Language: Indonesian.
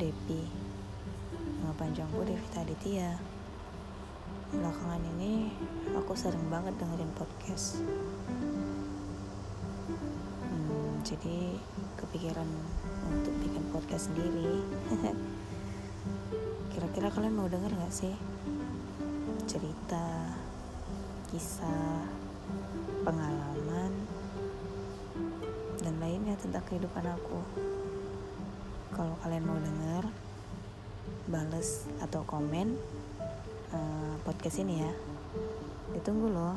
Depi nama panjangku Devita Aditya belakangan ini aku sering banget dengerin podcast. Hmm, jadi kepikiran untuk bikin podcast sendiri. Kira-kira kalian mau denger gak sih? Cerita kisah pengalaman dan lainnya tentang kehidupan aku kalau kalian mau denger bales atau komen uh, podcast ini ya. Ditunggu loh